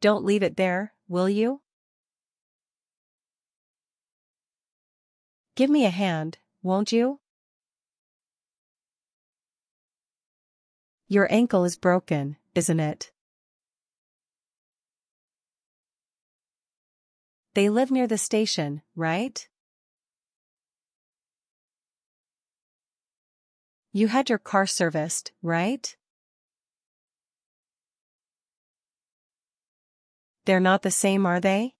Don't leave it there, will you? Give me a hand, won't you? Your ankle is broken, isn't it? They live near the station, right? You had your car serviced, right? They're not the same, are they?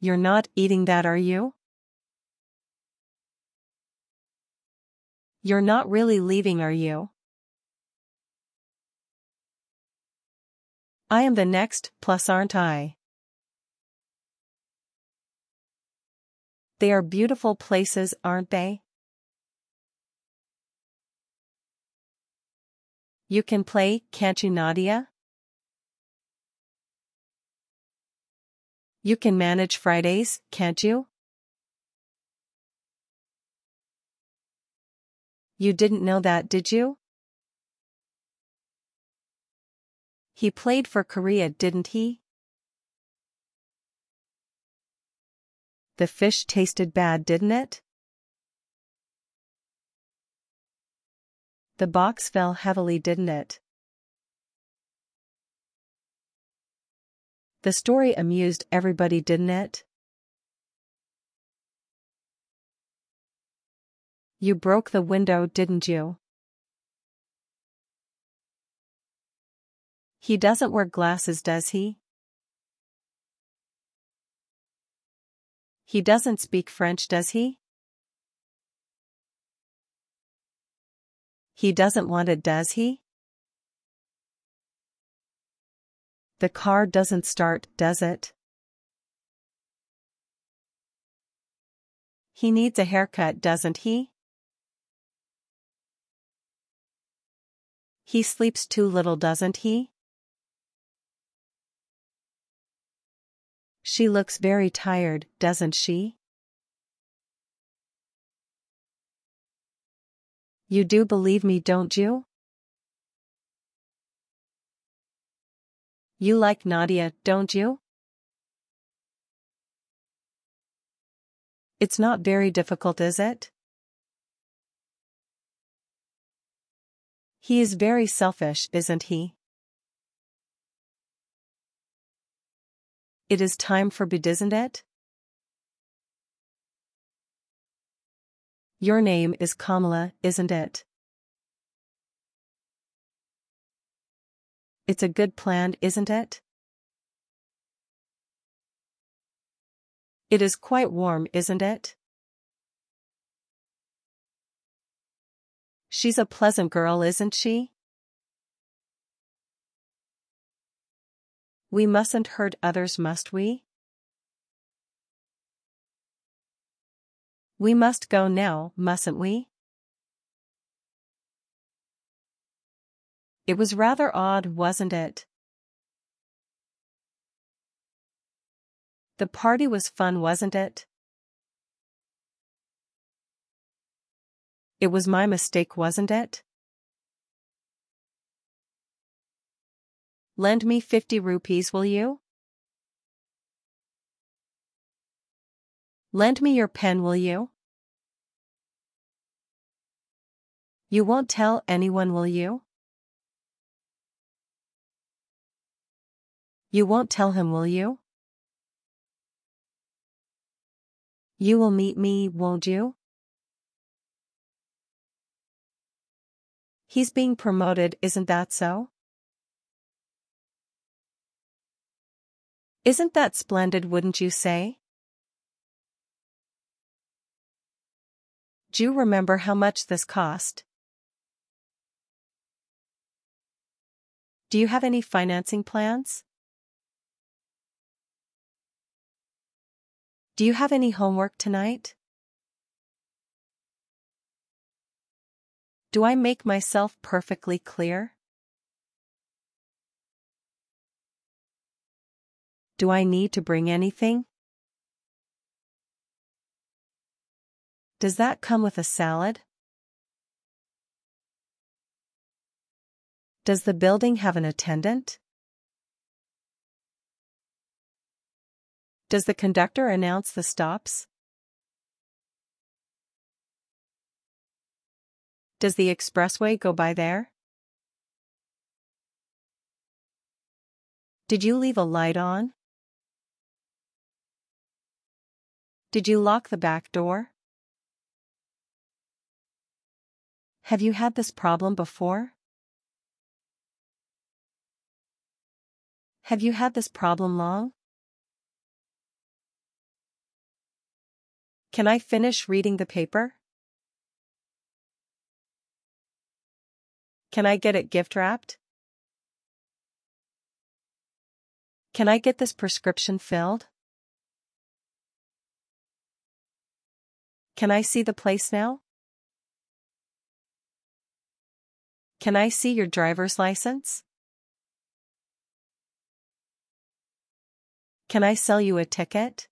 You're not eating that, are you? You're not really leaving, are you? I am the next, plus aren't I? They are beautiful places, aren't they? You can play, can't you, Nadia? You can manage Fridays, can't you? You didn't know that, did you? He played for Korea, didn't he? The fish tasted bad, didn't it? The box fell heavily, didn't it? The story amused everybody, didn't it? You broke the window, didn't you? He doesn't wear glasses, does he? He doesn't speak French, does he? He doesn't want it, does he? The car doesn't start, does it? He needs a haircut, doesn't he? He sleeps too little, doesn't he? She looks very tired, doesn't she? You do believe me, don't you? You like Nadia, don't you? It's not very difficult, is it? He is very selfish, isn't he? It is time for bed, isn't it? Your name is Kamala, isn't it? It's a good plan, isn't it? It is quite warm, isn't it? She's a pleasant girl, isn't she? We mustn't hurt others, must we? We must go now, mustn't we? It was rather odd, wasn't it? The party was fun, wasn't it? It was my mistake, wasn't it? Lend me 50 rupees will you? Lend me your pen will you? You won't tell anyone will you? You won't tell him will you? You will meet me, won't you? He's being promoted, isn't that so? Isn't that splendid, wouldn't you say? Do you remember how much this cost? Do you have any financing plans? Do you have any homework tonight? Do I make myself perfectly clear? Do I need to bring anything? Does that come with a salad? Does the building have an attendant? Does the conductor announce the stops? Does the expressway go by there? Did you leave a light on? Did you lock the back door? Have you had this problem before? Have you had this problem long? Can I finish reading the paper? Can I get it gift wrapped? Can I get this prescription filled? Can I see the place now? Can I see your driver's license? Can I sell you a ticket?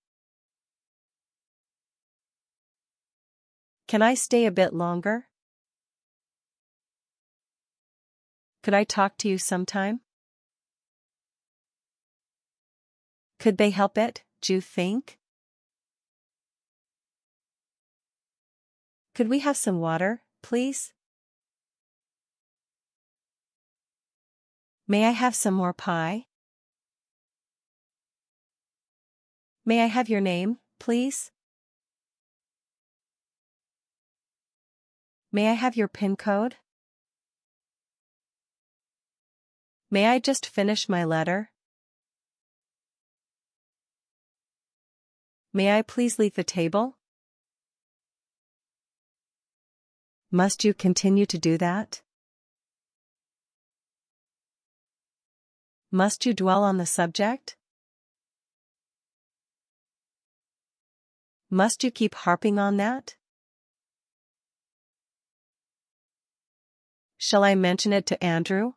Can I stay a bit longer? Could I talk to you sometime? Could they help it, do you think? Could we have some water, please? May I have some more pie? May I have your name, please? May I have your PIN code? May I just finish my letter? May I please leave the table? Must you continue to do that? Must you dwell on the subject? Must you keep harping on that? Shall I mention it to Andrew?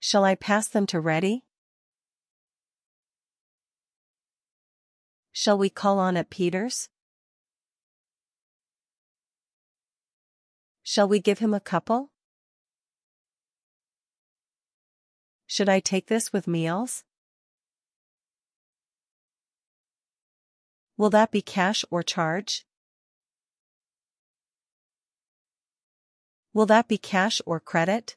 Shall I pass them to Reddy? Shall we call on at Peter's? Shall we give him a couple? Should I take this with meals? Will that be cash or charge? Will that be cash or credit?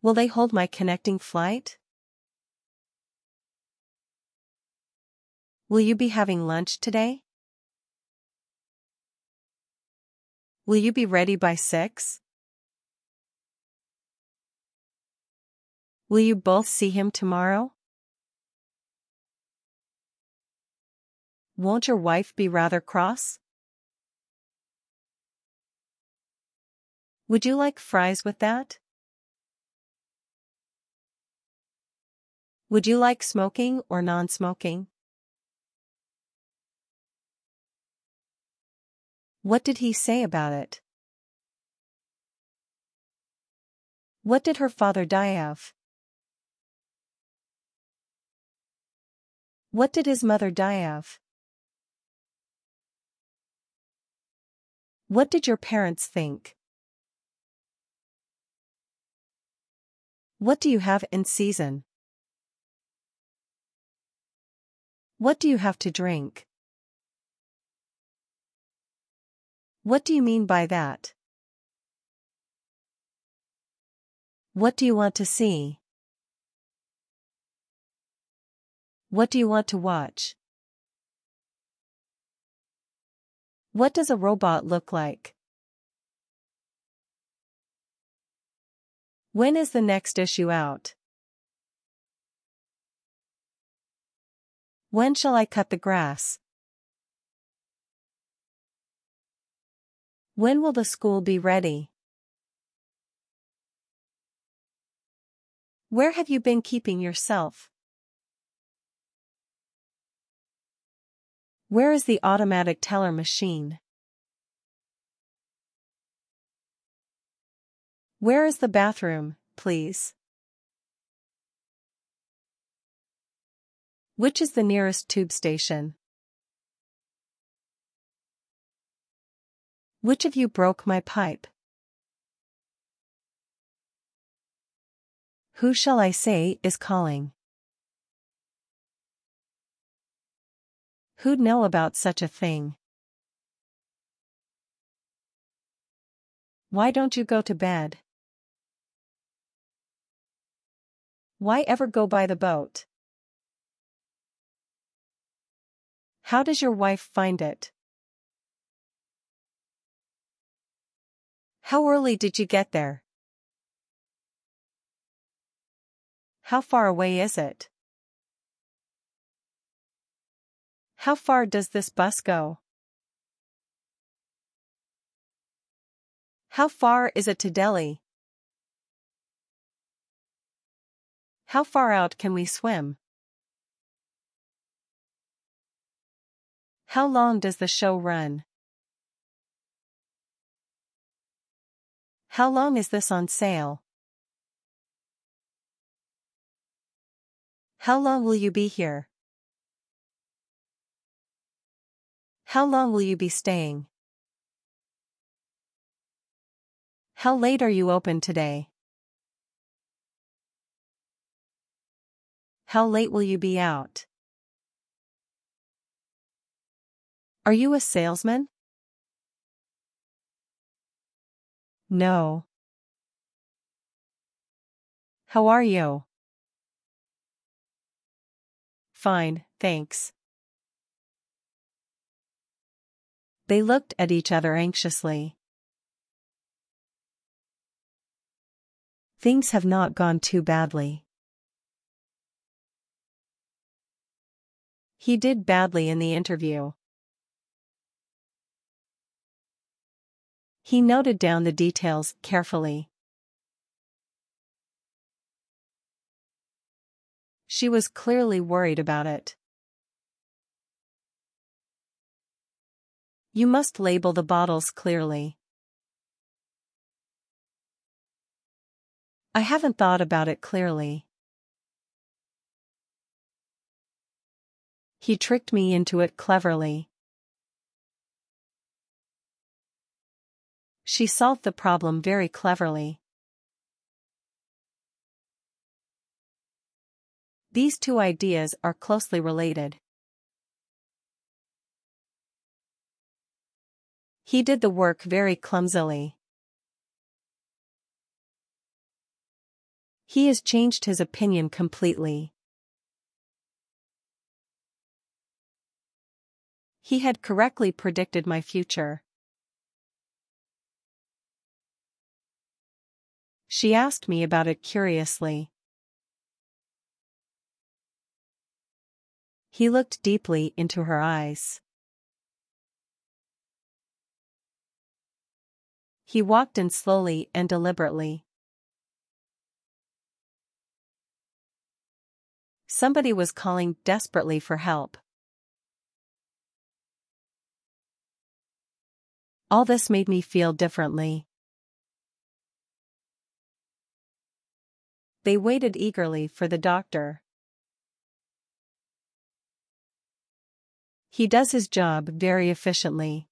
Will they hold my connecting flight? Will you be having lunch today? Will you be ready by 6? Will you both see him tomorrow? Won't your wife be rather cross? Would you like fries with that? Would you like smoking or non-smoking? What did he say about it? What did her father die of? What did his mother die of? What did your parents think? What do you have in season? What do you have to drink? What do you mean by that? What do you want to see? What do you want to watch? What does a robot look like? When is the next issue out? When shall I cut the grass? When will the school be ready? Where have you been keeping yourself? Where is the automatic teller machine? Where is the bathroom, please? Which is the nearest tube station? Which of you broke my pipe? Who shall I say is calling? Who'd know about such a thing? Why don't you go to bed? Why ever go by the boat? How does your wife find it? How early did you get there? How far away is it? How far does this bus go? How far is it to Delhi? How far out can we swim? How long does the show run? How long is this on sale? How long will you be here? How long will you be staying? How late are you open today? How late will you be out? Are you a salesman? No. How are you? Fine, thanks. They looked at each other anxiously. Things have not gone too badly. He did badly in the interview. He noted down the details carefully. She was clearly worried about it. You must label the bottles clearly. I haven't thought about it clearly. He tricked me into it cleverly. She solved the problem very cleverly. These two ideas are closely related. He did the work very clumsily. He has changed his opinion completely. He had correctly predicted my future. She asked me about it curiously. He looked deeply into her eyes. He walked in slowly and deliberately. Somebody was calling desperately for help. All this made me feel differently. They waited eagerly for the doctor. He does his job very efficiently.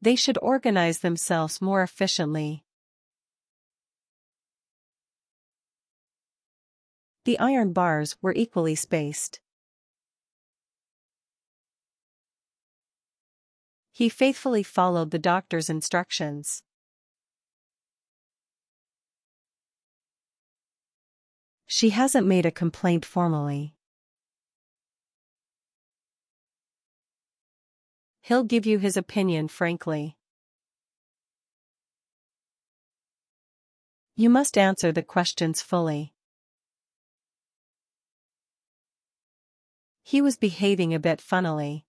They should organize themselves more efficiently. The iron bars were equally spaced. He faithfully followed the doctor's instructions. She hasn't made a complaint formally. He'll give you his opinion frankly. You must answer the questions fully. He was behaving a bit funnily.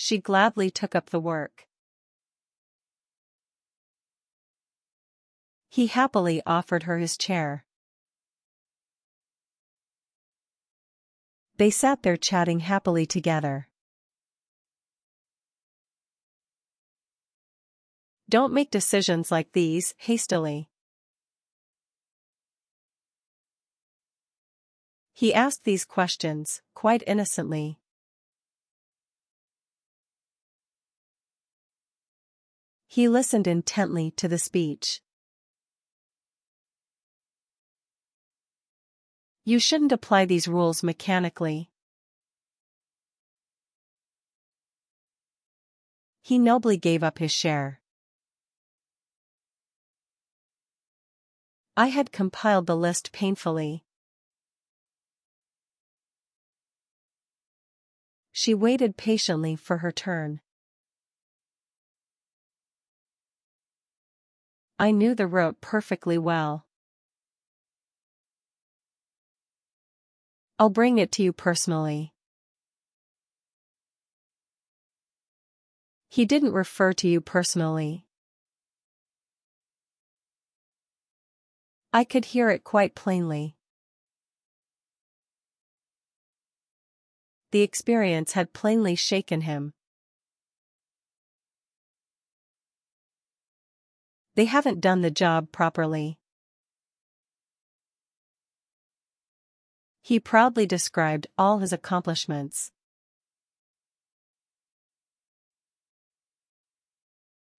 She gladly took up the work. He happily offered her his chair. They sat there chatting happily together. Don't make decisions like these hastily. He asked these questions, quite innocently. He listened intently to the speech. You shouldn't apply these rules mechanically. He nobly gave up his share. I had compiled the list painfully. She waited patiently for her turn. I knew the route perfectly well. I'll bring it to you personally. He didn't refer to you personally. I could hear it quite plainly. The experience had plainly shaken him. They haven't done the job properly. He proudly described all his accomplishments.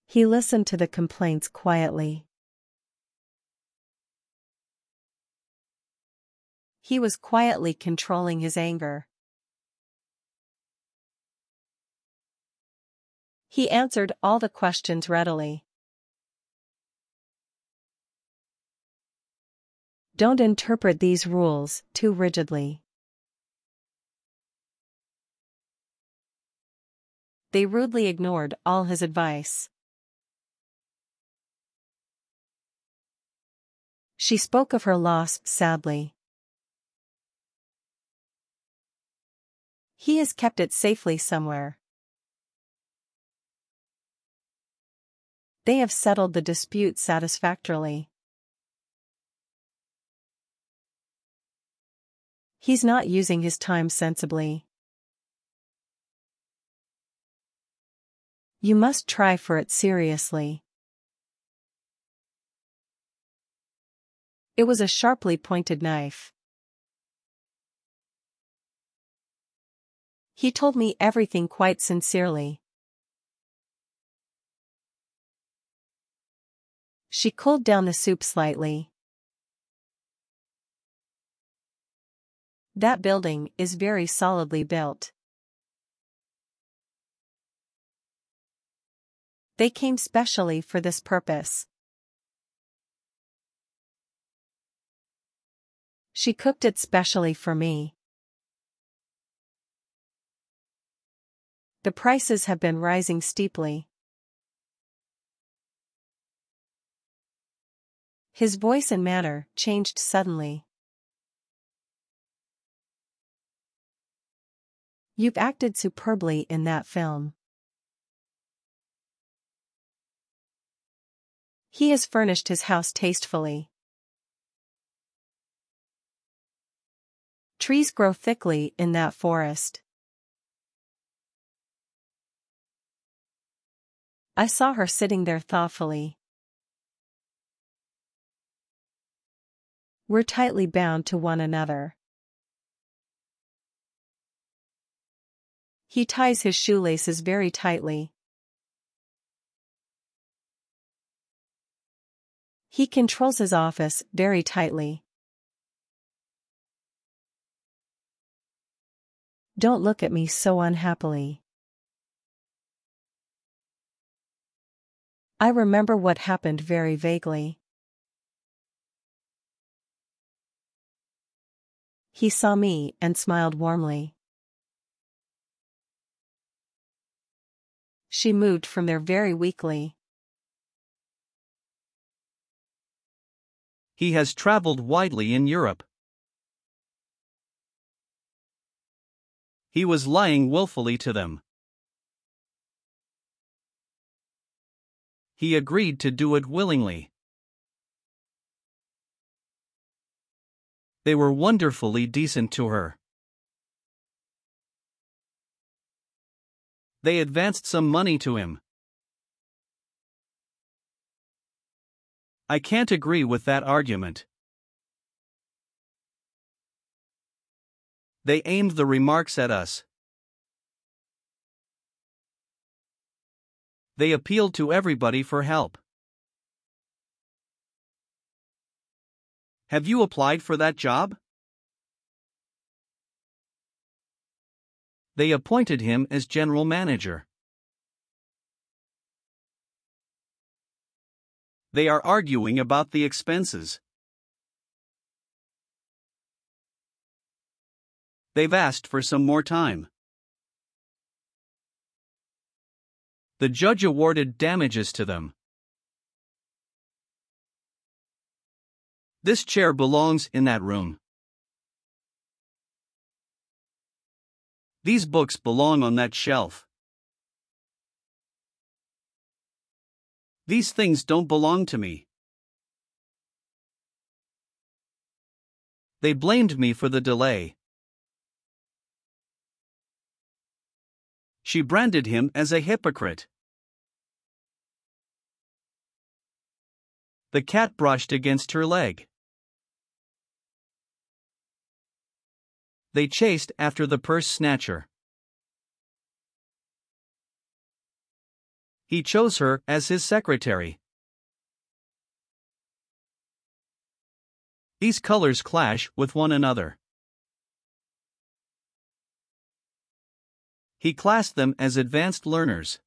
He listened to the complaints quietly. He was quietly controlling his anger. He answered all the questions readily. Don't interpret these rules too rigidly. They rudely ignored all his advice. She spoke of her loss sadly. He has kept it safely somewhere. They have settled the dispute satisfactorily. He's not using his time sensibly. You must try for it seriously. It was a sharply pointed knife. He told me everything quite sincerely. She cooled down the soup slightly. That building is very solidly built. They came specially for this purpose. She cooked it specially for me. The prices have been rising steeply. His voice and manner changed suddenly. You've acted superbly in that film. He has furnished his house tastefully. Trees grow thickly in that forest. I saw her sitting there thoughtfully. We're tightly bound to one another. He ties his shoelaces very tightly. He controls his office very tightly. Don't look at me so unhappily. I remember what happened very vaguely. He saw me and smiled warmly. She moved from there very weakly. He has traveled widely in Europe. He was lying willfully to them. He agreed to do it willingly. They were wonderfully decent to her. They advanced some money to him. I can't agree with that argument. They aimed the remarks at us. They appealed to everybody for help. Have you applied for that job? They appointed him as general manager. They are arguing about the expenses. They've asked for some more time. The judge awarded damages to them. This chair belongs in that room. These books belong on that shelf. These things don't belong to me. They blamed me for the delay. She branded him as a hypocrite. The cat brushed against her leg. They chased after the purse snatcher. He chose her as his secretary. These colors clash with one another. He classed them as advanced learners.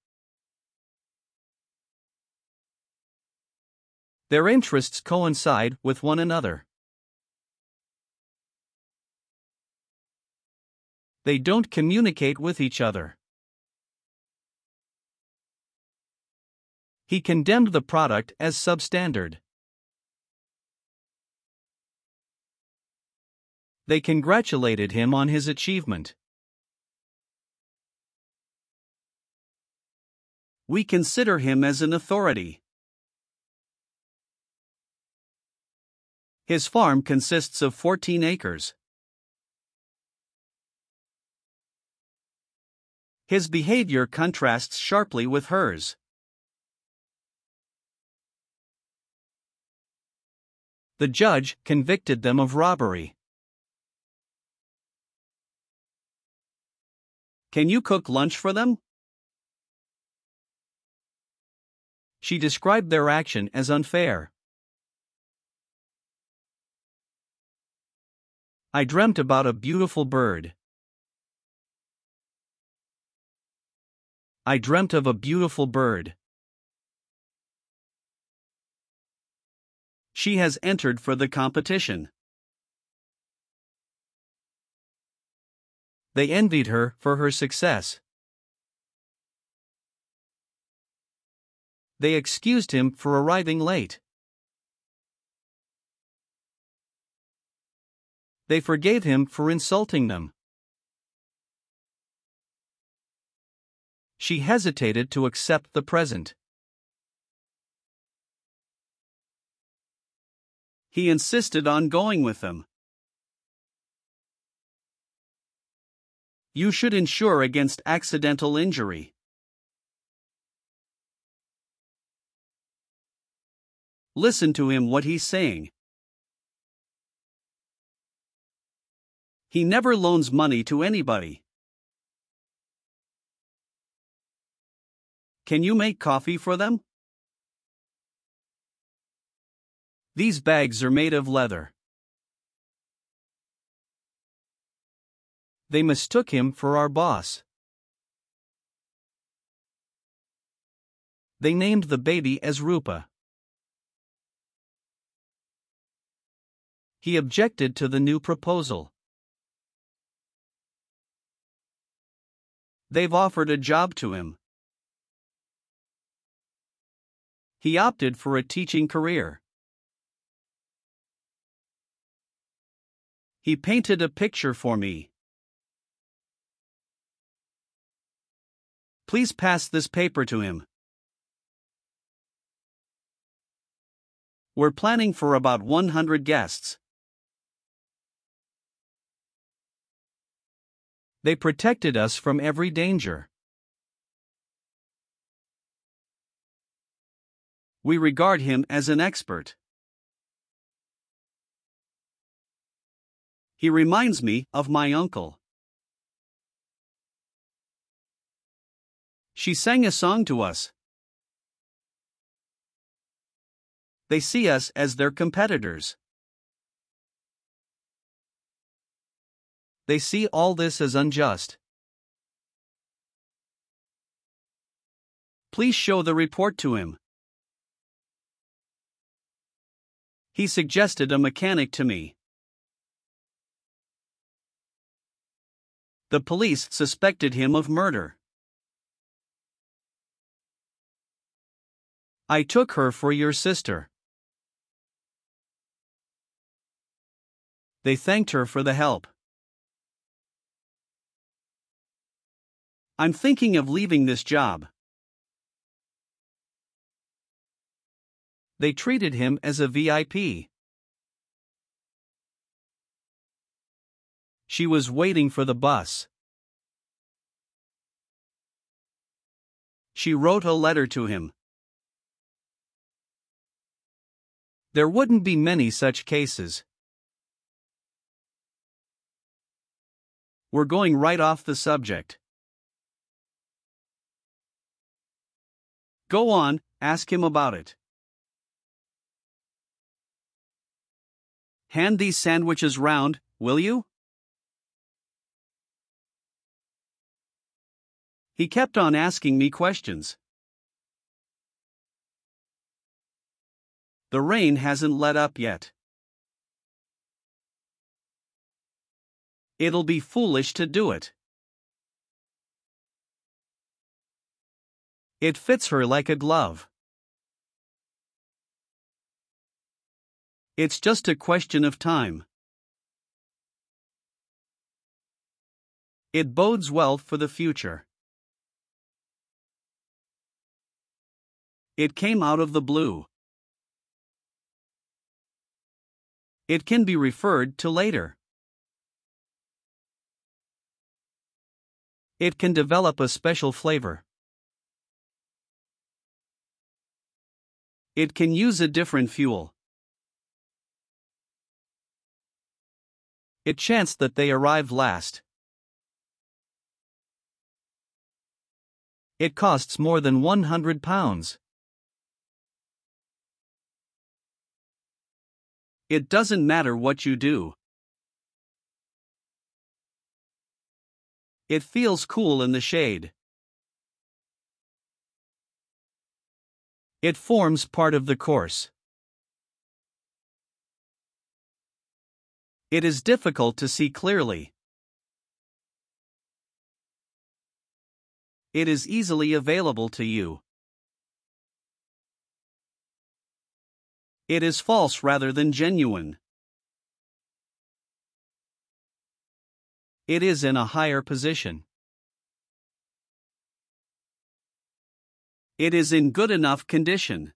Their interests coincide with one another. They don't communicate with each other. He condemned the product as substandard. They congratulated him on his achievement. We consider him as an authority. His farm consists of 14 acres. His behavior contrasts sharply with hers. The judge convicted them of robbery. Can you cook lunch for them? She described their action as unfair. I dreamt about a beautiful bird. I dreamt of a beautiful bird. She has entered for the competition. They envied her for her success. They excused him for arriving late. They forgave him for insulting them. She hesitated to accept the present. He insisted on going with them. You should insure against accidental injury. Listen to him what he's saying. He never loans money to anybody. Can you make coffee for them? These bags are made of leather. They mistook him for our boss. They named the baby as Rupa. He objected to the new proposal. They've offered a job to him. He opted for a teaching career. He painted a picture for me. Please pass this paper to him. We're planning for about 100 guests. They protected us from every danger. We regard him as an expert. He reminds me of my uncle. She sang a song to us. They see us as their competitors. They see all this as unjust. Please show the report to him. He suggested a mechanic to me. The police suspected him of murder. I took her for your sister. They thanked her for the help. I'm thinking of leaving this job. They treated him as a VIP. She was waiting for the bus. She wrote a letter to him. There wouldn't be many such cases. We're going right off the subject. Go on, ask him about it. Hand these sandwiches round, will you? He kept on asking me questions. The rain hasn't let up yet. It'll be foolish to do it. It fits her like a glove. It's just a question of time. It bodes well for the future. It came out of the blue. It can be referred to later. It can develop a special flavor. It can use a different fuel. It chanced that they arrived last. It costs more than 100 pounds. It doesn't matter what you do. It feels cool in the shade. It forms part of the course. It is difficult to see clearly. It is easily available to you. It is false rather than genuine. It is in a higher position. It is in good enough condition.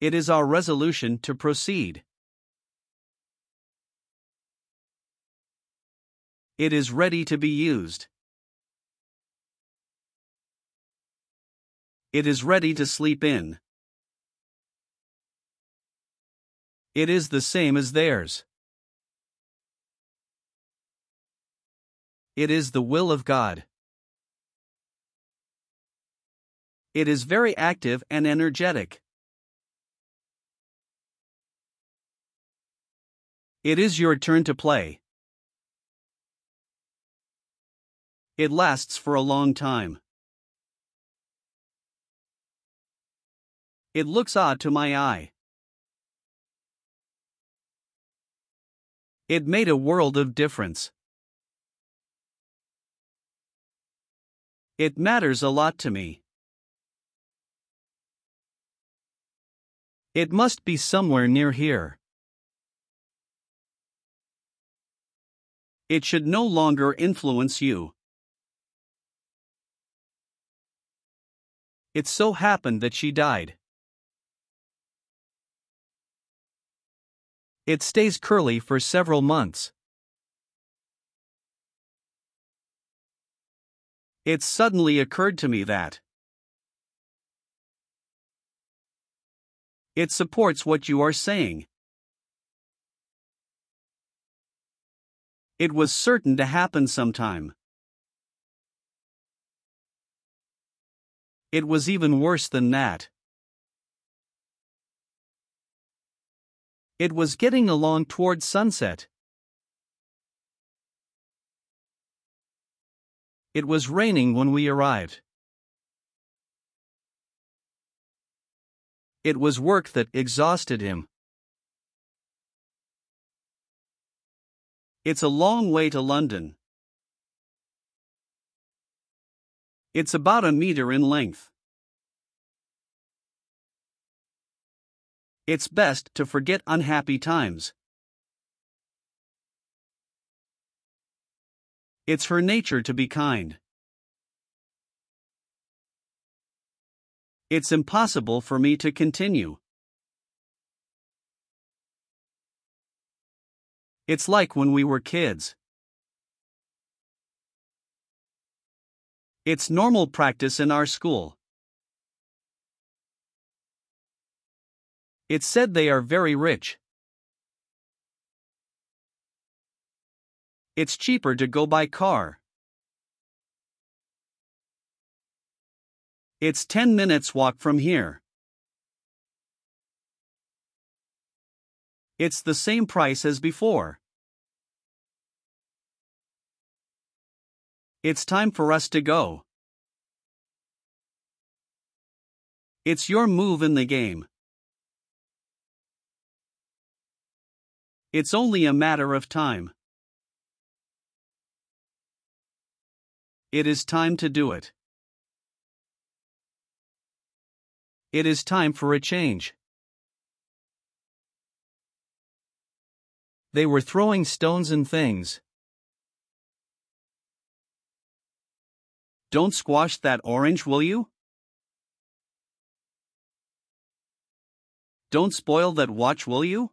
It is our resolution to proceed. It is ready to be used. It is ready to sleep in. It is the same as theirs. It is the will of God. It is very active and energetic. It is your turn to play. It lasts for a long time. It looks odd to my eye. It made a world of difference. It matters a lot to me. It must be somewhere near here. It should no longer influence you. It so happened that she died. It stays curly for several months. It suddenly occurred to me that It supports what you are saying. It was certain to happen sometime. It was even worse than that. It was getting along toward sunset. It was raining when we arrived. It was work that exhausted him. It's a long way to London. It's about a meter in length. It's best to forget unhappy times. It's her nature to be kind. It's impossible for me to continue. It's like when we were kids. It's normal practice in our school. It's said they are very rich. It's cheaper to go by car. It's 10 minutes walk from here. It's the same price as before. It's time for us to go. It's your move in the game. It's only a matter of time. It is time to do it. It is time for a change. They were throwing stones and things. Don't squash that orange, will you? Don't spoil that watch, will you?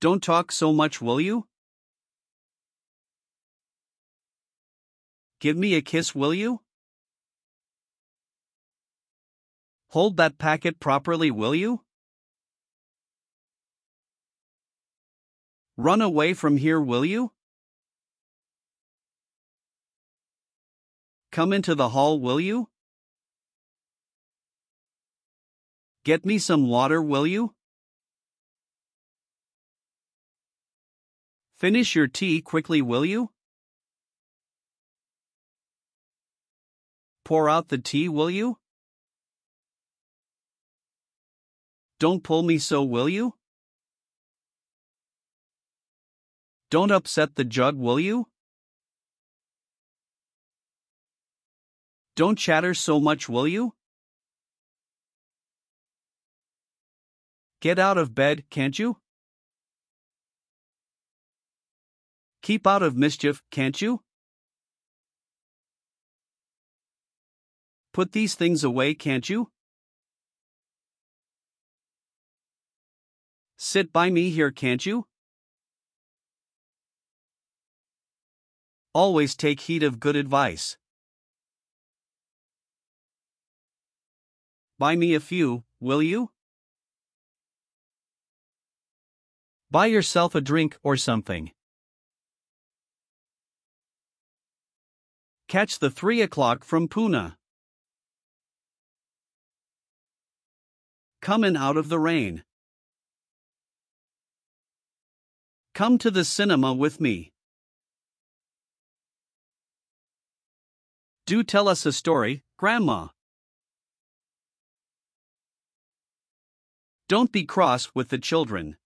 Don't talk so much, will you? Give me a kiss, will you? Hold that packet properly, will you? Run away from here, will you? Come into the hall, will you? Get me some water, will you? Finish your tea quickly, will you? Pour out the tea, will you? Don't pull me so, will you? Don't upset the jug, will you? Don't chatter so much, will you? Get out of bed, can't you? Keep out of mischief, can't you? Put these things away, can't you? Sit by me here, can't you? Always take heed of good advice. Buy me a few, will you? Buy yourself a drink or something. Catch the 3 o'clock from Poona. Come in out of the rain. Come to the cinema with me. Do tell us a story, Grandma. Don't be cross with the children.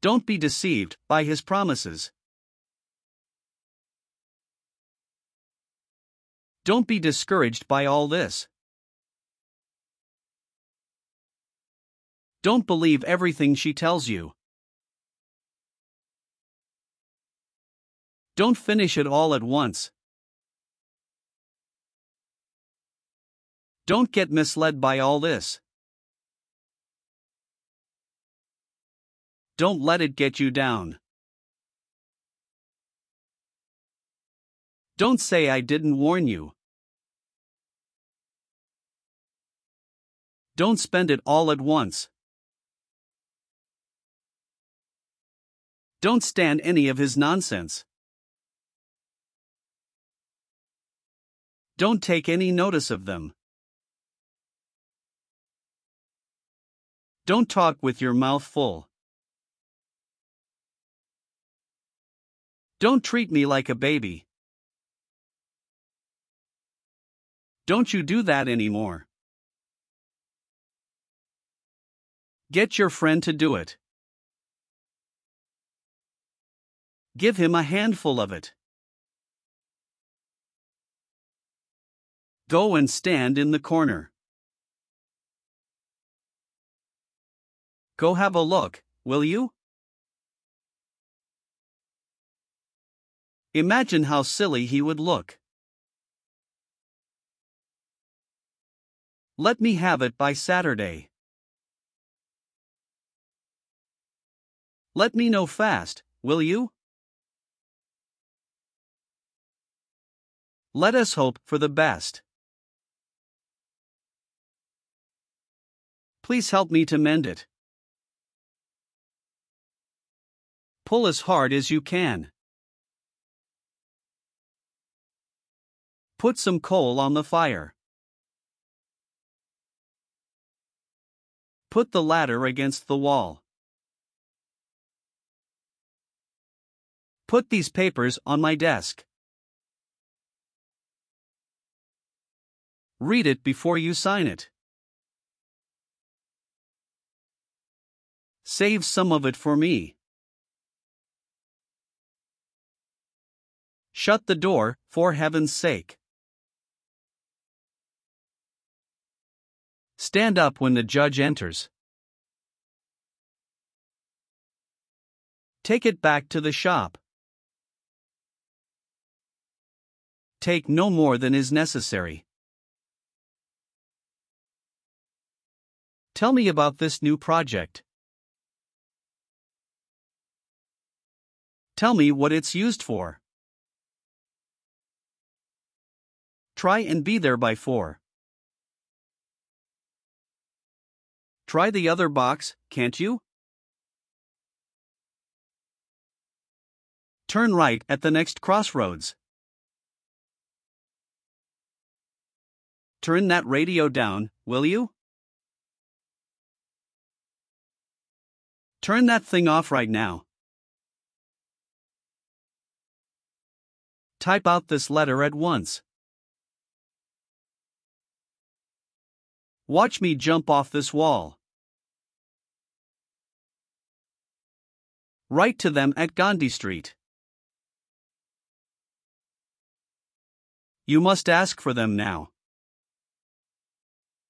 Don't be deceived by his promises. Don't be discouraged by all this. Don't believe everything she tells you. Don't finish it all at once. Don't get misled by all this. Don't let it get you down. Don't say I didn't warn you. Don't spend it all at once. Don't stand any of his nonsense. Don't take any notice of them. Don't talk with your mouth full. Don't treat me like a baby. Don't you do that anymore. Get your friend to do it. Give him a handful of it. Go and stand in the corner. Go have a look, will you? Imagine how silly he would look. Let me have it by Saturday. Let me know fast, will you? Let us hope for the best. Please help me to mend it. Pull as hard as you can. Put some coal on the fire. Put the ladder against the wall. Put these papers on my desk. Read it before you sign it. Save some of it for me. Shut the door, for heaven's sake. Stand up when the judge enters. Take it back to the shop. Take no more than is necessary. Tell me about this new project. Tell me what it's used for. Try and be there by 4. Try the other box, can't you? Turn right at the next crossroads. Turn that radio down, will you? Turn that thing off right now. Type out this letter at once. Watch me jump off this wall. Write to them at Gandhi Street. You must ask for them now.